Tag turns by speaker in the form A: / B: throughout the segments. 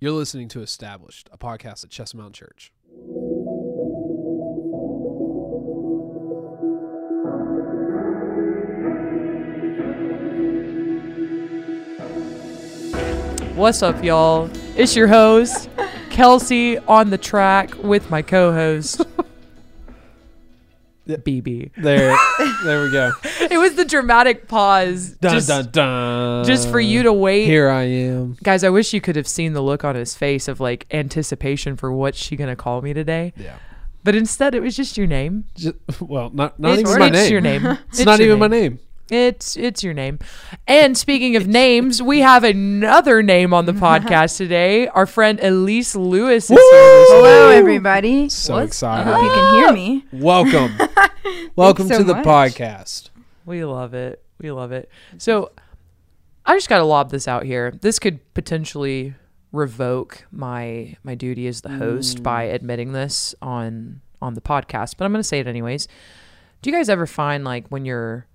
A: You're listening to Established, a podcast at Chestnut Mountain Church.
B: What's up, y'all? It's your host, Kelsey, on the track with my co-host, BB.
A: There, there we go.
B: It was the dramatic pause,
A: Dun
B: just,
A: dun dun.
B: just for you to wait.
A: Here I am.
B: Guys, I wish you could have seen the look on his face of like anticipation for what's she gonna call me today.
A: Yeah.
B: But instead, it was just your name.
A: Just, well, not not
B: it's
A: even my
B: it's
A: name.
B: your name.
A: It's, not
B: your
A: even my
B: name.
A: Name.
B: It's it's your name. And speaking of names, we have another name on the podcast today. Our friend Elise Lewis is here this
C: Hello,
B: week.
C: everybody.
A: So
C: I
A: excited.
C: hope you can hear me.
A: Welcome. Welcome
C: so
A: to the
C: much.
A: podcast.
B: We love it. We love it. So I just got to lob this out here. This could potentially revoke my my duty as the host mm. by admitting this on on the podcast, but I'm going to say it anyways. Do you guys ever find like when you're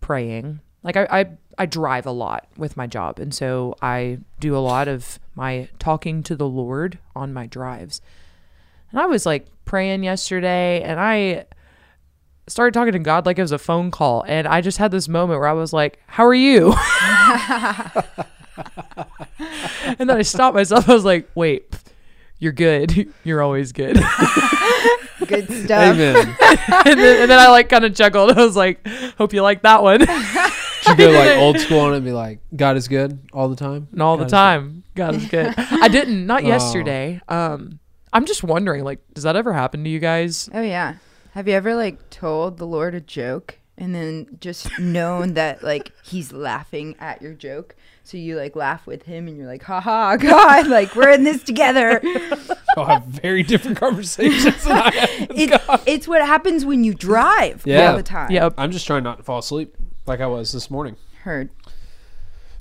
B: praying, like I, I I drive a lot with my job, and so I do a lot of my talking to the Lord on my drives. And I was like praying yesterday, and I started talking to God like it was a phone call. And I just had this moment where I was like, How are you? and then I stopped myself. I was like, Wait, you're good. You're always good.
C: Good stuff.
A: Amen.
B: and, then, and then I like kind of chuckled. I was like, Hope you like that one.
A: Should go like old school on it and be like, God is good all the time?
B: and all
A: God
B: the
A: is
B: time. God is good. I didn't, not
A: Oh.
B: yesterday. Um, I'm just wondering, like, does that ever happen to you guys?
C: Oh yeah. Have you ever like told the Lord a joke and then just known that like he's laughing at your joke? So you like laugh with him and you're like, ha ha, God, like we're in this together.
A: I'll have very different conversations than I have.
C: It, it's what happens when you drive
A: Yeah.
C: all the time.
B: Yep.
A: I'm just trying not to fall asleep like I was this morning.
C: Heard.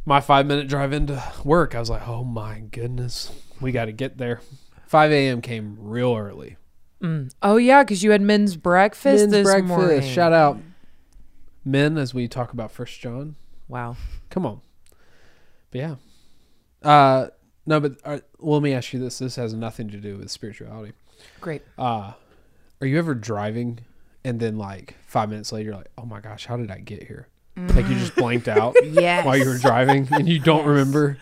A: My five minute drive into work, I was like, oh my goodness, we got to get there. 5 a.m. came real early.
B: Mm. Oh, yeah, because you had men's breakfast
A: Men's
B: this
A: breakfast.
B: morning.
A: Shout out men as we talk about First John.
B: Wow.
A: Come on. But yeah. Uh, no, but uh, well, let me ask you this. This has nothing to do with spirituality.
B: Great.
A: Uh, are you ever driving and then like five minutes later, you're like, oh my gosh, how did I get here? Like you just blanked out
C: Yes.
A: while you were driving and you don't
C: Yes.
A: remember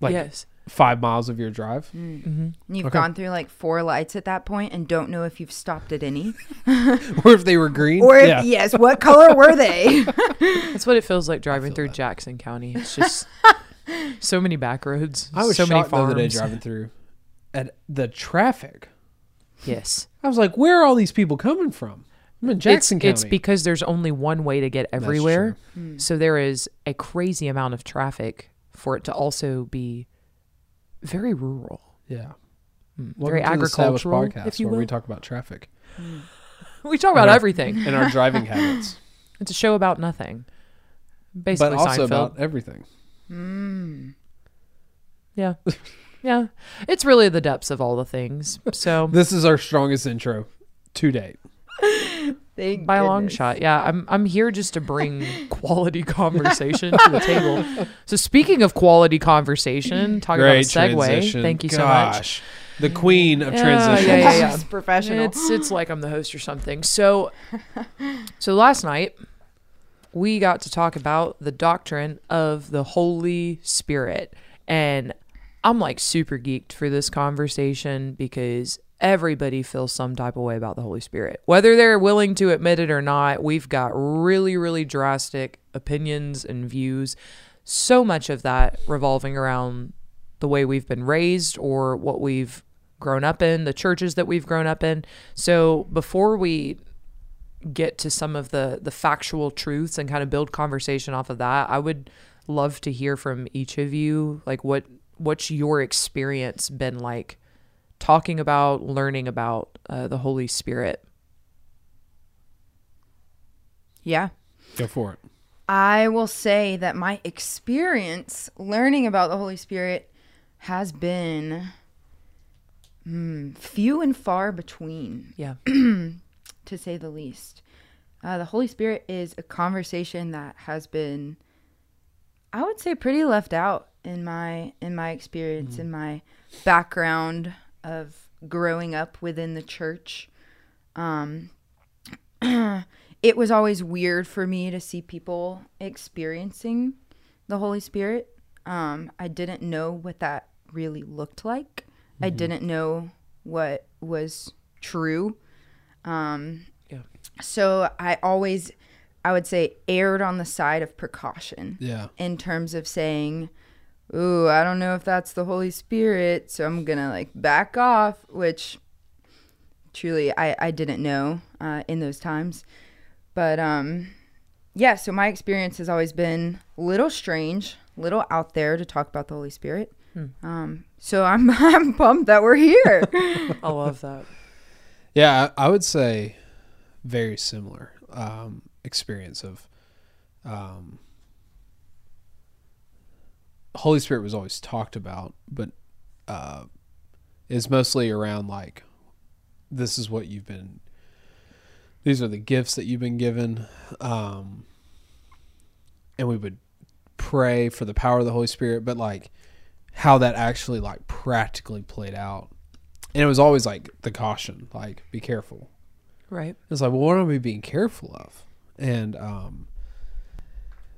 A: like
B: yes.
A: Five miles of your drive.
B: Mm-hmm.
C: You've
A: Okay.
C: gone through like four lights at that point and don't know if you've stopped at any.
A: or if they were green.
C: Or if,
A: yeah.
C: yes, what color were they?
B: That's what it feels like driving
A: feel
B: through
A: that.
B: Jackson County. It's just so many back roads.
A: I was
B: so many
A: shocked the other day driving through at the traffic.
B: Yes.
A: I was like, where are all these people coming from? I'm in Jackson
B: it's,
A: County.
B: it's because there's only one way to get everywhere.
A: true.
B: So there is a crazy amount of traffic for it to also be very rural.
A: Yeah.
B: Mm, very
A: to the Established
B: agricultural,
A: podcast
B: if you
A: where
B: will.
A: we talk about traffic
B: We talk about everything.
A: and our driving habits,
B: It's a show about nothing. Basically,
A: but also
B: Seinfeld.
A: about everything.
C: Mm.
B: yeah, yeah. It's really the depths of all the things. So
A: This is our strongest intro to date.
C: Thank
B: by a long shot, yeah. I'm I'm here just to bring quality conversation to the table. So speaking of quality conversation, talking
A: Great
B: about a segue.
A: transition.
B: Thank you so much.
A: The queen of
B: Yeah,
A: transitions.
B: yeah, yeah, yeah.
C: Professional.
B: It's it's like I'm the host or something. So so last night we got to talk about the doctrine of the Holy Spirit. And I'm like super geeked for this conversation because everybody feels some type of way about the Holy Spirit. Whether they're willing to admit it or not, we've got really, really drastic opinions and views. So much of that revolving around the way we've been raised or what we've grown up in, the churches that we've grown up in. So before we get to some of the the factual truths and kind of build conversation off of that, I would love to hear from each of you like what what's your experience been like talking about learning about uh, the Holy Spirit.
C: yeah.
A: Go for it.
C: I will say that my experience learning about the Holy Spirit has been mm, few and far between,
B: Yeah.
C: to say the least. Uh, the Holy Spirit is a conversation that has been, I would say, pretty left out in my in my experience in my background of growing up within the church. Um it was always weird for me to see people experiencing the holy spirit. Um i didn't know what that really looked like. I didn't know what was true. Um
B: Yeah.
C: so i always i would say erred on the side of precaution
A: Yeah.
C: in terms of saying, "Ooh, I don't know if that's the Holy Spirit, so I'm gonna like back off," which truly I I didn't know uh, in those times, but um, yeah. So my experience has always been a little strange, little out there to talk about the Holy Spirit.
B: Hmm.
C: Um, so I'm I'm pumped that we're here.
B: I love that.
A: Yeah, I, I would say very similar um, experience of um, Holy Spirit was always talked about, but uh, is mostly around like this is what you've been. These are the gifts that you've been given, um, and we would pray for the power of the Holy Spirit, but like how that actually like practically played out and it was always like the caution, like be careful.
B: Right.
A: It's like, well, what are we being careful of? And um,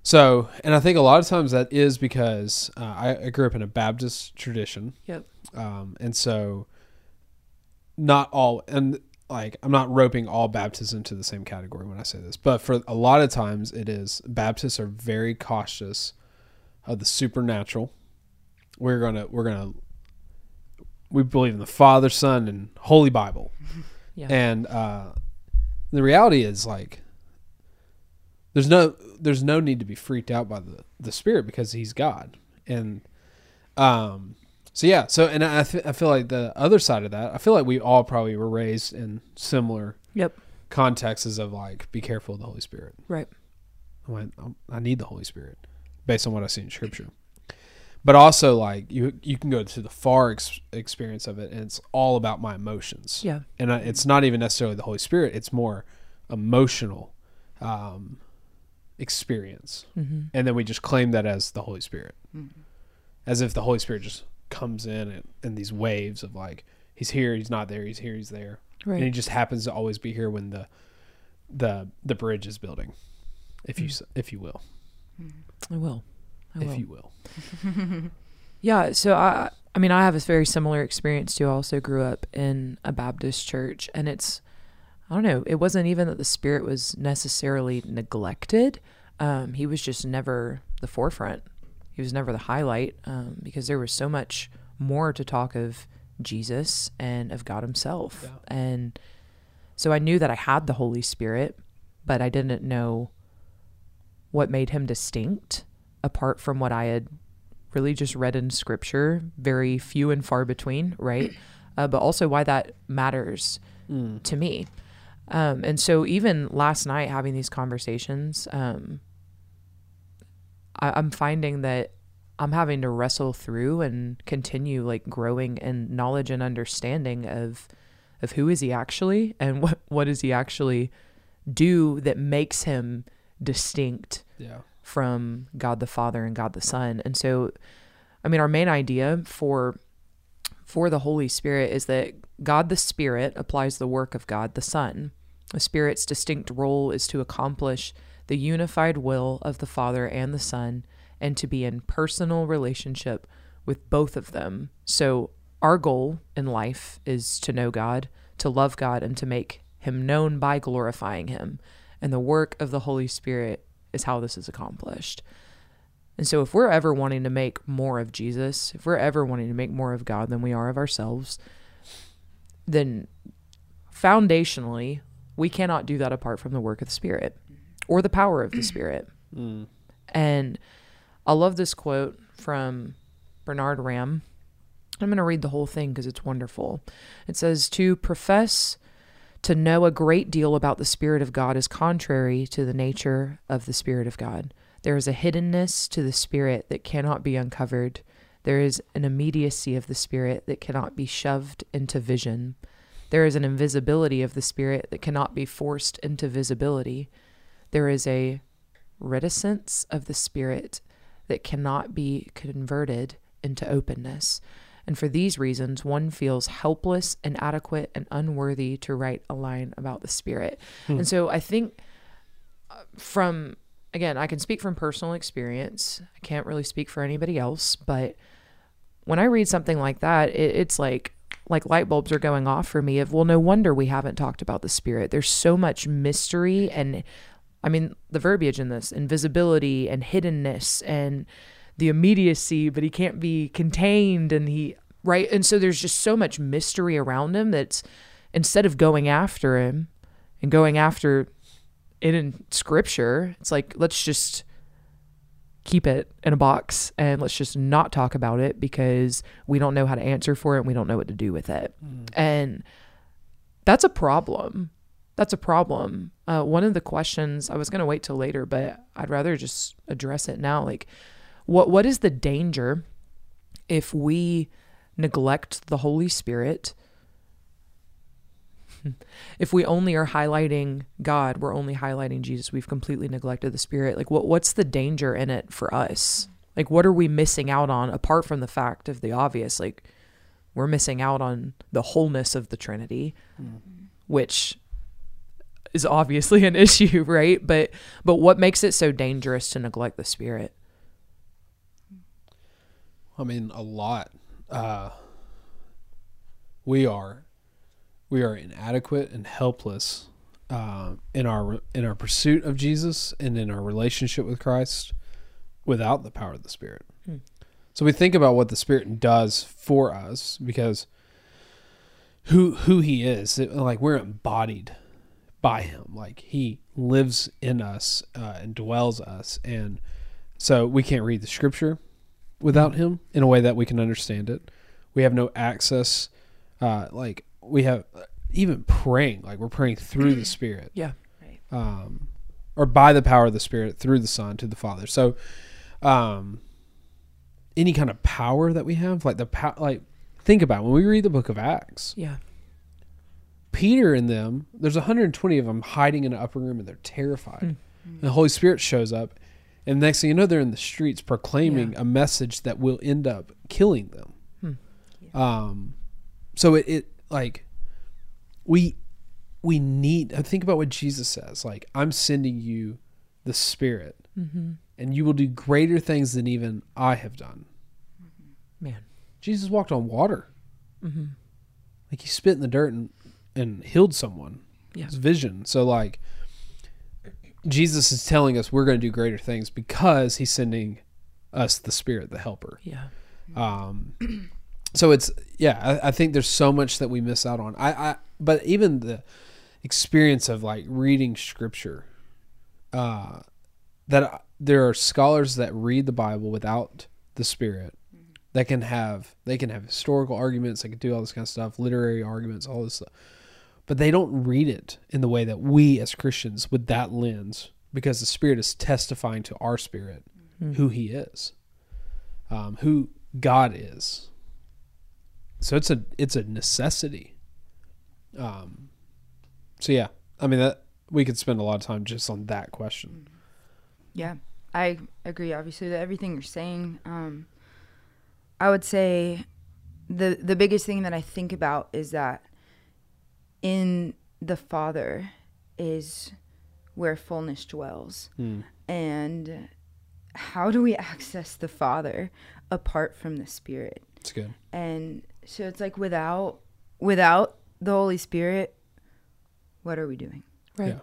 A: so, and I think a lot of times that is because uh, I, I grew up in a Baptist tradition.
B: Yep.
A: Um, and so, not all, and like I'm not roping all Baptists into the same category when I say this, but for a lot of times it is Baptists are very cautious of the supernatural. We're gonna we're gonna we believe in the Father, Son, and Holy Bible.
B: Yeah.
A: And uh, the reality is like there's no there's no need to be freaked out by the the Spirit because He's God. And um, so yeah, so and I th- I feel like the other side of that, I feel like we all probably were raised in similar
B: Yep.
A: contexts of like be careful of the Holy Spirit.
B: Right.
A: I went, "Um, I need the Holy Spirit based on what I see in Scripture. But also, like you, you can go to the far ex- experience of it, and it's all about my emotions.
B: Yeah.
A: and I, it's not even necessarily the Holy Spirit; it's more emotional um, experience,
B: Mm-hmm.
A: and then we just claim that as the Holy Spirit, as if the Holy Spirit just comes in and, in these waves of like He's here, He's not there, He's here, He's there, and He just happens to always be here when the the the bridge is building, if you
B: Mm.
A: s if you will,
B: I will. I will.
A: if you will.
B: Yeah, so I I mean I have a very similar experience too. I also grew up in a Baptist church and it's I don't know, it wasn't even that the spirit was necessarily neglected. Um, he was just never the forefront. He was never the highlight um, because there was so much more to talk of Jesus and of God himself.
A: Yeah.
B: And so I knew that I had the Holy Spirit, but I didn't know what made him distinct apart from what I had really just read in scripture, very few and far between, right? Uh, but also why that matters
A: Mm.
B: to me. Um, and so even last night having these conversations, um, I, I'm finding that I'm having to wrestle through and continue like growing in knowledge and understanding of of who is he actually and what what does he actually do that makes him distinct
A: Yeah.
B: from God the Father and God the Son. And so I mean our main idea for for the Holy Spirit is that God the Spirit applies the work of God the Son. The Spirit's distinct role is to accomplish the unified will of the Father and the Son and to be in personal relationship with both of them. So our goal in life is to know God, to love God and to make him known by glorifying him. And the work of the Holy Spirit is how this is accomplished. And so, if we're ever wanting to make more of Jesus, if we're ever wanting to make more of God than we are of ourselves, then foundationally, we cannot do that apart from the work of the Spirit or the power of the Spirit.
A: Mm.
B: And I love this quote from Bernard Ramm. I'm going to read the whole thing because it's wonderful. It says, To profess to know a great deal about the Spirit of God is contrary to the nature of the Spirit of God. There is a hiddenness to the Spirit that cannot be uncovered. There is an immediacy of the Spirit that cannot be shoved into vision. There is an invisibility of the Spirit that cannot be forced into visibility. There is a reticence of the Spirit that cannot be converted into openness. And for these reasons, one feels helpless, inadequate, and unworthy to write a line about the Spirit. And so I think uh, from, again, I can speak from personal experience. I can't really speak for anybody else, but when I read something like that, it, it's like, like light bulbs are going off for me of well no wonder we haven't talked about the spirit. There's so much mystery and i mean the verbiage in this invisibility and hiddenness and the immediacy but he can't be contained and he right? And so there's just so much mystery around him that's instead of going after him and going after it in scripture it's like let's just keep it in a box and let's just not talk about it because we don't know how to answer for it and we don't know what to do with it. And that's a problem. That's a problem. Uh, one of the questions I was going to wait till later, but I'd rather just address it now. Like, what what is the danger if we neglect the Holy Spirit? if we only are highlighting God, we're only highlighting Jesus. We've completely neglected the Spirit. Like, what what's the danger in it for us? Like, what are we missing out on apart from the fact of the obvious? Like, we're missing out on the wholeness of the Trinity, which is obviously an issue, right? But but what makes it so dangerous to neglect the Spirit?
A: I mean, a lot. Uh, we are, we are inadequate and helpless uh, in our in our pursuit of Jesus and in our relationship with Christ without the power of the Spirit.
B: Hmm.
A: So we think about what the Spirit does for us because who who He is, it- like we're embodied by Him. Like He lives in us uh, and dwells us, and so we can't read the Scripture without him in a way that we can understand it. We have no access, uh, like we have even praying, like we're praying through the Spirit,
B: Yeah.
A: um, or by the power of the Spirit through the Son to the Father. So, um, any kind of power that we have, like the power, like think about it. when we read the Book of Acts,
B: Yeah.
A: Peter and them, there's 120 of them hiding in an upper room and they're terrified. And the Holy Spirit shows up, and next thing you know, they're in the streets proclaiming
B: Yeah.
A: a message that will end up killing them.
B: Hmm.
A: Um, so it, it like we we need. Think about what Jesus says. Like I'm sending you the Spirit,
B: Mm-hmm.
A: and you will do greater things than even I have done.
B: Man.
A: Jesus walked on water.
B: Mm-hmm.
A: Like he spit in the dirt and and healed someone.
B: Yeah.
A: It's vision. So like Jesus is telling us we're going to do greater things because he's sending us the spirit, the helper.
B: Yeah.
A: Um so it's yeah, I, I think there's so much that we miss out on. I, I but even the experience of like reading scripture uh that I- there are scholars that read the Bible without the spirit that can have they can have historical arguments, they can do all this kind of stuff, literary arguments, all this stuff. But they don't read it in the way that we as Christians with that lens because the spirit is testifying to our spirit who he is. Um, who God is. So it's a it's a necessity. Um so yeah, I mean that we could spend a lot of time just on that question.
C: Yeah, I agree. Obviously, with everything you're saying, um, I would say the the biggest thing that I think about is that in the Father is where fullness dwells,
A: Hmm.
C: and how do we access the Father apart from the Spirit?
A: It's good.
C: And so it's like without without the Holy Spirit, what are we doing?
B: Right.
A: Yeah.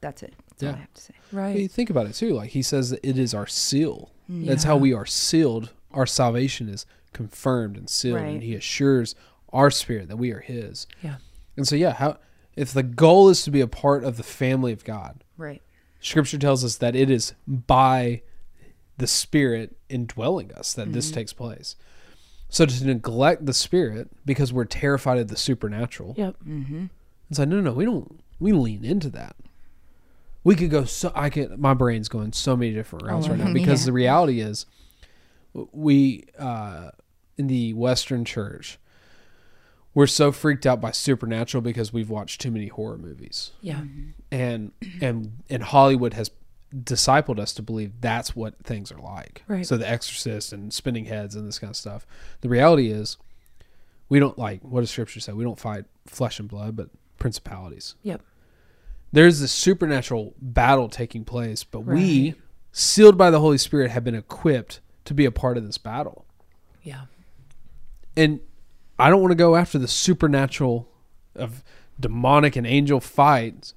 C: That's it. That's all
A: Yeah.
C: I have to say.
B: Right.
A: You think about it too. Like he says that it is our seal. Mm. That's how we are sealed. Our salvation is confirmed and sealed,
C: Right.
A: and He assures our spirit that we are His.
B: Yeah.
A: And so, yeah, how if the goal is to be a part of the family of God,
C: Right.
A: Scripture tells us that it is by the Spirit indwelling us that this mm-hmm. takes place. So to neglect the Spirit because we're terrified of the supernatural,
B: Yep.
C: Mm-hmm.
A: it's like no, no, no, we don't. We lean into that. We could go so. I could. My brain's going so many different routes
B: Oh,
A: right now because
C: yeah.
A: the reality is, we uh, in the Western Church, we're so freaked out by supernatural because we've watched too many horror movies,
B: Yeah.
A: and and and Hollywood has discipled us to believe that's what things are like.
B: Right.
A: So the exorcist and spinning heads and this kind of stuff. The reality is we don't like what does scripture say? We don't fight flesh and blood, but principalities.
B: Yep.
A: There's this supernatural battle taking place, but we, sealed by the Holy Spirit, have been equipped to be a part of this battle.
B: Yeah.
A: And I don't want to go after the supernatural of demonic and angel fights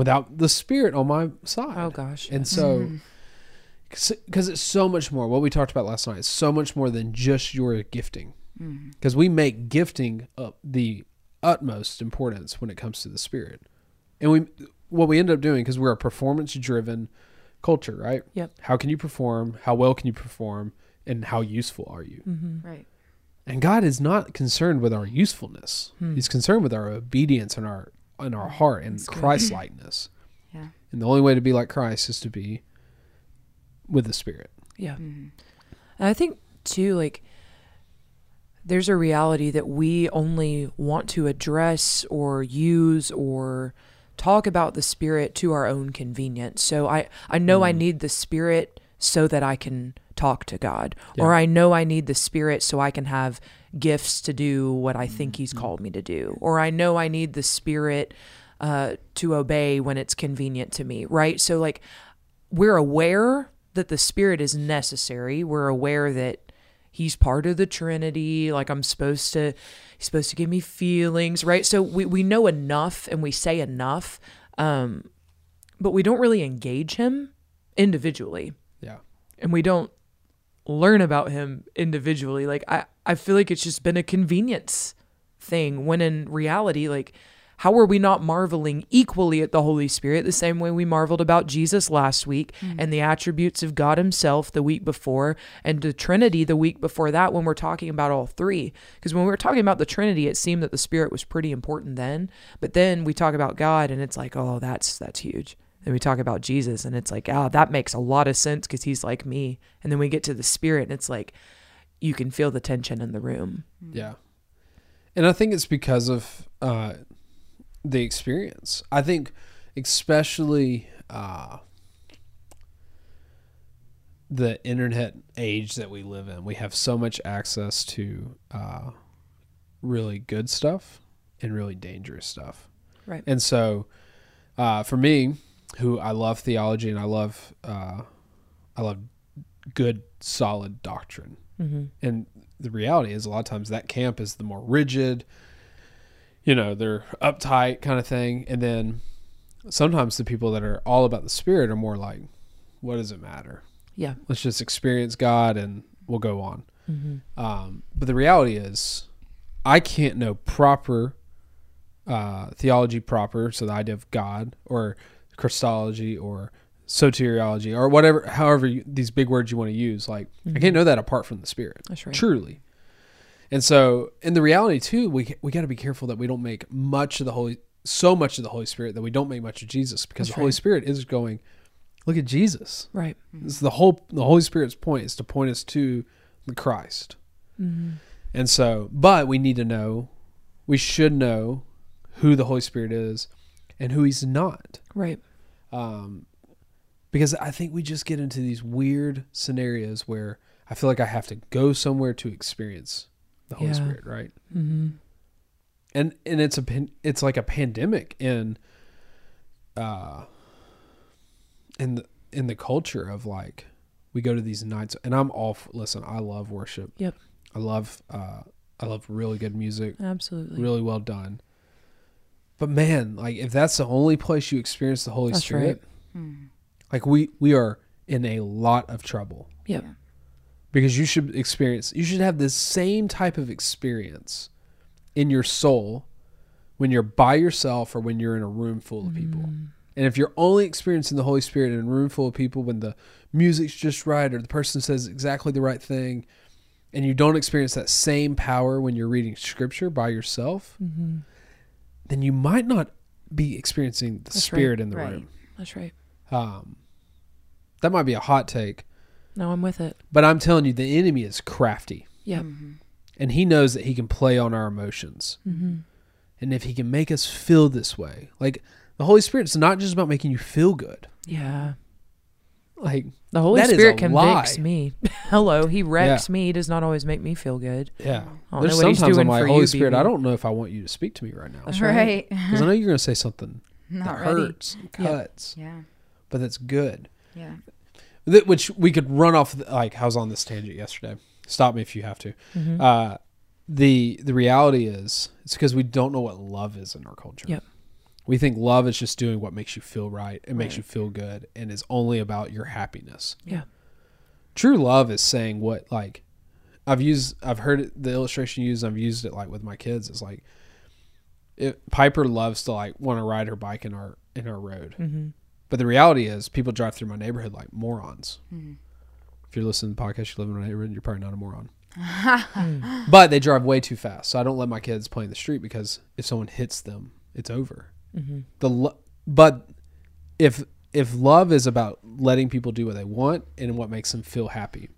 A: without the spirit on my side.
B: Oh gosh.
A: And
B: yes.
A: so, mm-hmm. because it's so much more, what we talked about last night is so much more than just your gifting. Mm-hmm. Because we make gifting up the utmost importance when it comes to the spirit. And we, what we end up doing, because we're a performance driven culture, right?
B: Yep.
A: How can you perform? How well can you perform? And how useful are you? Mm-hmm.
C: Right.
A: And God is not concerned with our usefulness. Hmm. He's concerned with our obedience and our and our heart and Christ likeness.
C: Yeah.
A: And the only way to be like Christ is to be with the Spirit.
B: Yeah. Mm-hmm. And I think too, like there's a reality that we only want to address or use or talk about the spirit to our own convenience. So I I know I mm. need the spirit so that I can talk to God. Or I know I need the spirit so I can have gifts to do what I think he's called me to do. Or I know I need the spirit uh, to obey when it's convenient to me, right? So like we're aware that the spirit is necessary. We're aware that he's part of the trinity. Like i'm supposed to he's supposed to give me feelings right? So we, we know enough and we say enough um but we don't really engage him individually.
A: Yeah.
B: and we don't learn about him individually like i i feel like it's just been a convenience thing when in reality like how are we not marveling equally at the Holy Spirit the same way we marveled about Jesus last week mm. and the attributes of God Himself the week before and the Trinity the week before that when we're talking about all three? Because when we were talking about the Trinity, it seemed that the Spirit was pretty important then, but then we talk about God and it's like, oh, that's that's huge. Then we talk about Jesus and it's like, oh, that makes a lot of sense because He's like me. And then we get to the Spirit and it's like, you can feel the tension in the room.
A: Yeah. And I think it's because of uh, the experience. I think, especially uh, the internet age that we live in, we have so much access to uh, really good stuff and really dangerous stuff.
B: Right.
A: And so, uh, for me, who I love theology and I love, uh, I love good, solid doctrine.
B: Mm-hmm.
A: And the reality is, a lot of times that camp is the more rigid, you know, they're uptight kind of thing. And then sometimes the people that are all about the spirit are more like, what does it matter?
B: Yeah.
A: Let's just experience God and we'll go on.
B: Mm-hmm.
A: Um, but the reality is, I can't know proper uh, theology proper, so the idea of God or Christology or soteriology or whatever, however you, these big words you want to use. Like I can't know that apart from the Spirit,
B: That's right.
A: truly. And so, in the reality too, we we got to be careful that we don't make much of the Holy, so much of the Holy Spirit that we don't make much of Jesus, because
B: That's
A: the Holy. Spirit is going, look at Jesus.
B: Right.
A: This is the whole the Holy Spirit's point is to point us to the Christ.
B: Mm-hmm.
A: And so, but we need to know, we should know who the Holy Spirit is and who he's not.
B: Right.
A: Um, because I think we just get into these weird scenarios where I feel like I have to go somewhere to experience the Holy
B: Yeah.
A: Spirit, right?
B: Mm-hmm.
A: And and it's a it's like a pandemic in uh in the in the culture of like we go to these nights and I'm all listen, I love worship.
B: Yep.
A: I love uh I love really good music.
B: Absolutely.
A: really well done. But man, like if that's the only place you experience the Holy
B: That's
A: Spirit,
C: Hmm.
A: like we we are in a lot of trouble
B: Yep.
A: because you should experience you should have the same type of experience in your soul when you're by yourself or when you're in a room full of people. And if you're only experiencing the Holy Spirit in a room full of people when the music's just right or the person says exactly the right thing and you don't experience that same power when you're reading scripture by yourself,
B: Mm-hmm.
A: Then you might not be experiencing the
B: That's right.
A: spirit in the
C: Right.
A: room.
B: That's right.
A: Um, that might be a hot take,
B: No, I'm with it.
A: but I'm telling you, the enemy is crafty,
B: Yeah.
C: Mm-hmm.
A: and he knows that he can play on our emotions.
B: Mm-hmm.
A: And if he can make us feel this way, like the Holy Spirit's not just about making you feel good.
B: Yeah.
A: Like
B: The Holy
A: That is
B: Spirit
A: a
B: convicts
A: lie.
B: me. Hello, He wrecks me. He does not always make me feel good.
A: yeah,
B: I don't
A: there's
B: know what he's
A: sometimes I'm like
B: for
A: Holy
B: you,
A: Spirit. I don't know if I want you to speak to me right now
B: That's
C: right.
A: because I know you're going to say something
C: Not
A: that
C: ready.
A: hurts, and
B: Yeah.
A: cuts,
C: Yeah.
A: but that's good.
C: Yeah.
A: That, which we could run off. The, like I was on this tangent yesterday. Stop me if you have to.
B: Mhm.
A: Uh, the the reality is it's because we don't know what love is in our culture.
B: Yep.
A: We think love is just doing what makes you feel right. It makes you feel good and is only about your happiness.
B: Yeah.
A: True love is saying what like I've used I've heard it, the illustration used I've used it like with my kids It's like it, Piper loves to like want to ride her bike in our in our road.
B: Mhm.
A: But the reality is people drive through my neighborhood like morons.
C: Mhm.
A: If you're listening to the podcast, you live in a neighborhood, you're probably not a moron.
B: Mm.
A: But they drive way too fast. So I don't let my kids play in the street because if someone hits them, it's over.
B: Mhm.
A: The lo- but if if love is about letting people do what they want and what makes them feel happy,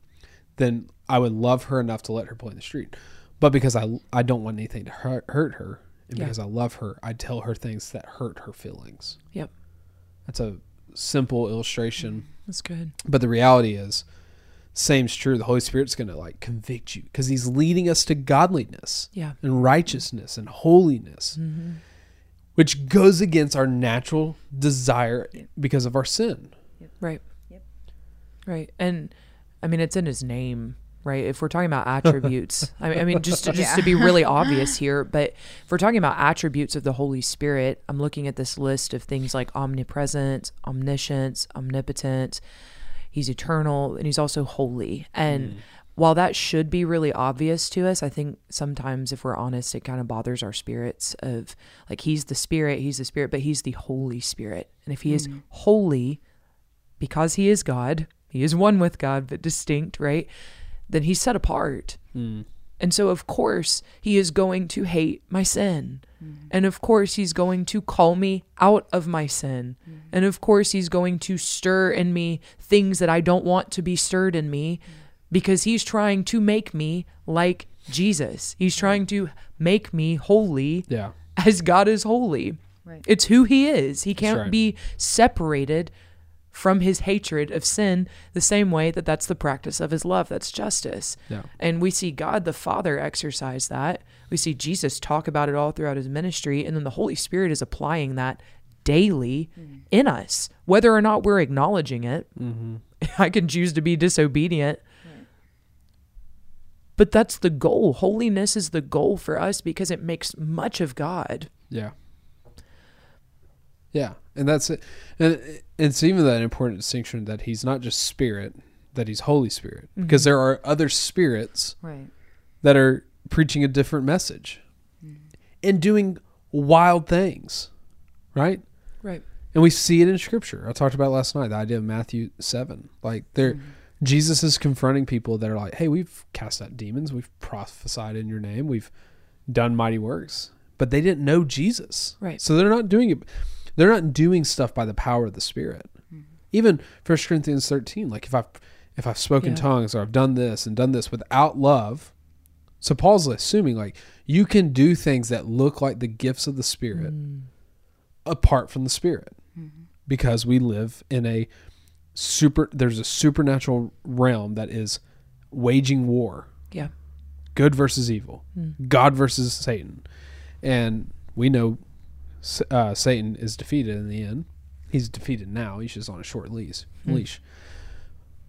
A: then I would love her enough to let her play in the street. But because I I don't want anything to hurt, hurt her, and
B: Yeah.
A: because I love her, I tell her things that hurt her feelings.
B: Yep.
A: That's a simple illustration
B: That's good.
A: but the reality is, same's true. The Holy Spirit's going to like convict you because He's leading us to godliness
B: Yeah.
A: and righteousness and holiness,
B: Mhm.
A: Which goes against our natural desire because of our sin.
B: Right.
C: Yep.
B: Right. And I mean, it's in his name, right? If we're talking about attributes, I mean, I mean, just to, just to be really obvious here, but if we're talking about attributes of the Holy Spirit, I'm looking at this list of things like omnipresent, omniscience, omnipotent. He's eternal and he's also holy. And mm. While that should be really obvious to us, I think sometimes if we're honest, it kind of bothers our spirits of like he's the spirit, he's the spirit, but he's the Holy Spirit. And if he is mm. holy, because he is God, he is one with God, but distinct, right? Then he's set apart. Mm. And so, of course, he is going to hate my sin. Mm. And of course, he's going to call me out of my sin. And of course, he's going to stir in me things that I don't want to be stirred in me because he's trying to make me like Jesus. He's trying to make me holy
A: Yeah.
B: as God is holy.
C: Right.
B: It's who he is. He can't
A: right.
B: be separated from his hatred of sin the same way that that's the practice of his love. That's justice.
A: Yeah.
B: And we see God the Father exercise that. We see Jesus talk about it all throughout his ministry. And then the Holy Spirit is applying that daily in us, whether or not we're acknowledging it.
A: Mm-hmm.
B: I can choose to be disobedient. But that's the goal. Holiness is the goal for us because it makes much of God.
A: Yeah. Yeah. And that's it. And it's even that important distinction that he's not just spirit, that he's Holy Spirit. Mm-hmm. Because there are other spirits
C: Right.
A: that are preaching a different message mm-hmm. and doing wild things, right?
B: Right.
A: And we see it in scripture. I talked about last night, the idea of Matthew 7. Like there mm-hmm. Jesus is confronting people that are like, "Hey, we've cast out demons, we've prophesied in your name, we've done mighty works." But they didn't know Jesus.
B: Right.
A: So they're not doing it they're not doing stuff by the power of the Spirit. Mm-hmm. Even 1 Corinthians 13, like if I've if I've spoken
B: Yeah.
A: tongues or I've done this and done this without love, so Paul's assuming like you can do things that look like the gifts of the Spirit mm. apart from the Spirit mm-hmm. because we live in a super there's a supernatural realm that is waging war.
B: Yeah.
A: good versus evil. God versus satan. And we know uh, satan is defeated in the end. He's defeated now. He's just on a short leash leash.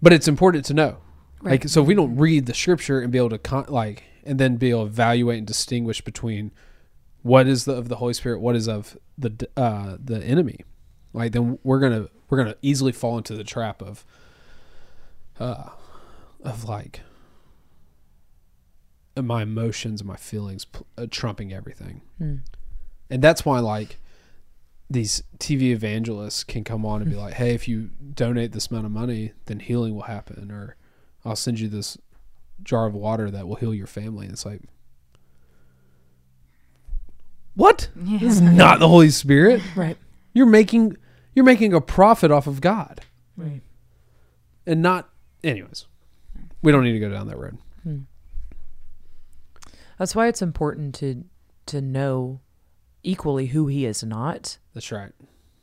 A: But it's important to know.
B: Right.
A: like so if we don't read the scripture and be able to con- like and then be able to evaluate and distinguish between what is the of the holy spirit what is of the uh the enemy like then we're gonna we're gonna easily fall into the trap of uh of like my emotions and my feelings uh, trumping everything.
B: Mm.
A: and that's why like these tv evangelists can come on and be like hey if you donate this amount of money then healing will happen or i'll send you this jar of water that will heal your family. And it's like what? This is not the holy spirit?
B: Right.
A: you're making you're making a profit off of god
B: Right.
A: and not anyways we don't need to go down that road hmm.
B: That's why it's important to to know equally who he is not
A: that's right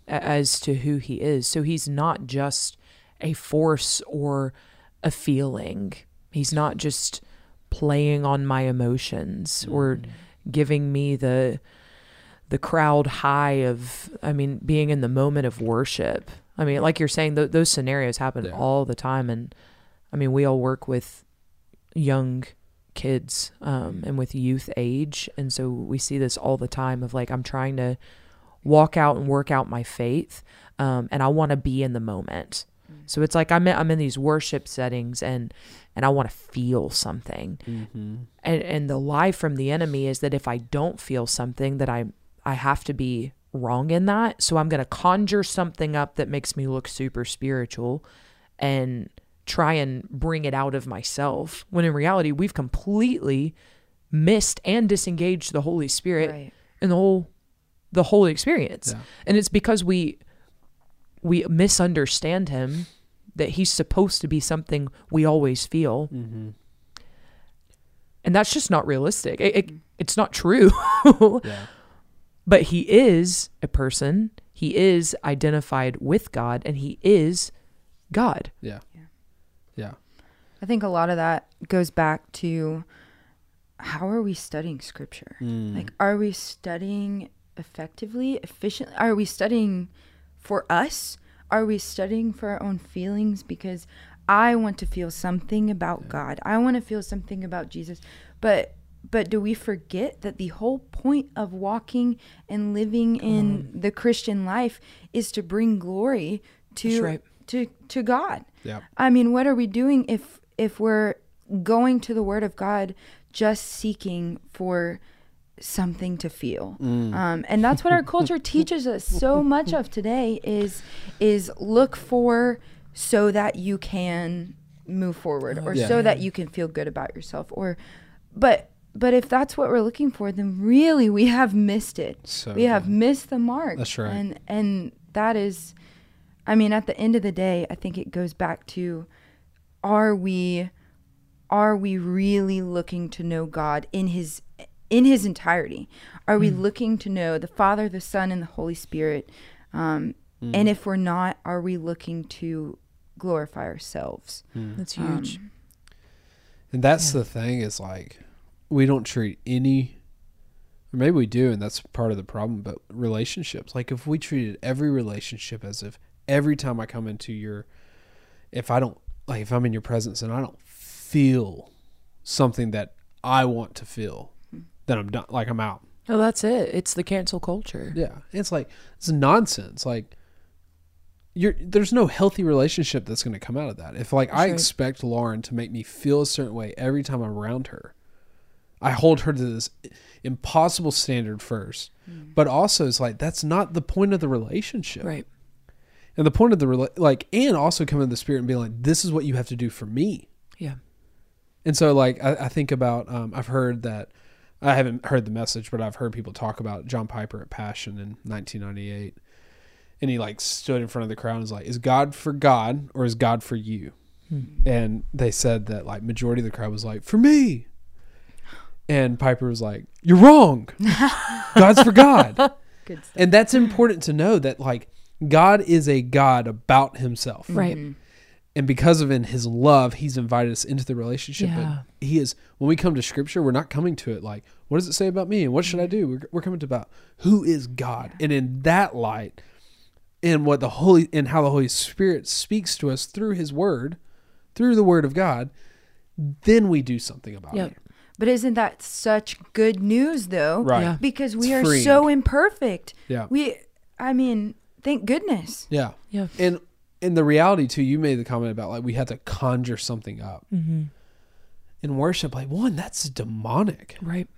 B: as to who he is. So he's not just a force or a feeling. He's not just playing on my emotions or hmm. giving me the the crowd high of I mean being in the moment of worship. I mean like you're saying th- those scenarios happen
A: Yeah.
B: all the time and I mean we all work with young kids um, and with youth age and so we see this all the time of like I'm trying to walk out and work out my faith um, and I want to be in the moment. So it's like I'm in, I'm in these worship settings and and I want to feel something.
A: Mm-hmm.
B: And and the lie from the enemy is that if I don't feel something that I I have to be wrong in that. So I'm going to conjure something up that makes me look super spiritual and try and bring it out of myself. When in reality, we've completely missed and disengaged the Holy Spirit
C: Right.
B: in the whole the whole experience.
A: Yeah.
B: And it's because we we misunderstand him that he's supposed to be something we always feel.
A: Mm-hmm.
B: And that's just not realistic. It, it, it's not true.
A: Yeah.
B: But he is a person. He is identified with God and he is God.
A: Yeah.
C: Yeah.
A: Yeah.
C: I think a lot of that goes back to how are we studying scripture?
A: Mm.
C: Like, are we studying effectively, efficiently? Are we studying for us? Are we studying for our own feelings? Because I want to feel something about God. I want to feel something about Jesus. But but do we forget that the whole point of walking and living in the Christian life is to bring glory to
B: right.
C: to to God?
A: yeah.
C: I mean, what are we doing if if we're going to the Word of God just seeking for something to feel?
A: Mm.
C: Um, and that's what our culture teaches us so much of today is is look for so that you can move forward or
A: Yeah.
C: so that you can feel good about yourself or but but if that's what we're looking for then really we have missed it
A: So
C: we have missed the mark
A: That's right.
C: and and that is i mean at the end of the day i think it goes back to are we are we really looking to know god in his in his entirety are we looking to know the father the son and the holy spirit um,
A: Mm.
C: and if we're not are we looking to glorify ourselves
B: That's
C: Um,
B: huge.
A: And that's
B: Yeah.
A: the thing is like we don't treat any or maybe we do and that's part of the problem, but relationships. Like if we treated every relationship as if every time I come into your if I don't like if I'm in your presence and I don't feel something that I want to feel, hmm. then I'm done like I'm out.
B: oh, that's it. It's the cancel culture.
A: Yeah. It's like it's nonsense. Like you're there's no healthy relationship that's going to come out of that. If like
B: That's
A: I
B: right.
A: expect Lauren to make me feel a certain way every time I'm around her, I hold her to this impossible standard first. But also it's like that's not the point of the relationship.
B: Right.
A: And the point of the rela- like and also come in the spirit and be like this is what you have to do for me.
B: Yeah.
A: And so, like, I, I think about, um, I've heard that, I haven't heard the message, but I've heard people talk about John Piper at Passion in 1998. And he, like, stood in front of the crowd and was like, Is God for God or is God for you? And they said that, like, majority of the crowd was like, For me. And Piper was like, You're wrong. God's for God.
C: good stuff.
A: And that's important to know that, like, God is a God about himself.
B: Right. Mm-hmm.
A: and because of in his love he's invited us into the relationship.
B: Yeah.
A: but he is when we come to scripture we're not coming to it like what does it say about me? And what should i mm-hmm. do? We're, we're coming to about who is god? And in that light and what the holy and how the holy spirit speaks to us through his word through the word of god then we do something about
B: Yep.
A: it
C: But isn't that such good news though?
A: right
B: Yeah.
C: Because
A: It's
C: we are
A: freeing.
C: so imperfect.
A: yeah
C: We I mean, thank goodness.
A: yeah
B: Yeah.
A: and and the reality too you made the comment about like we had to conjure something up
B: Mm-hmm.
A: in worship like one that's demonic
B: Right.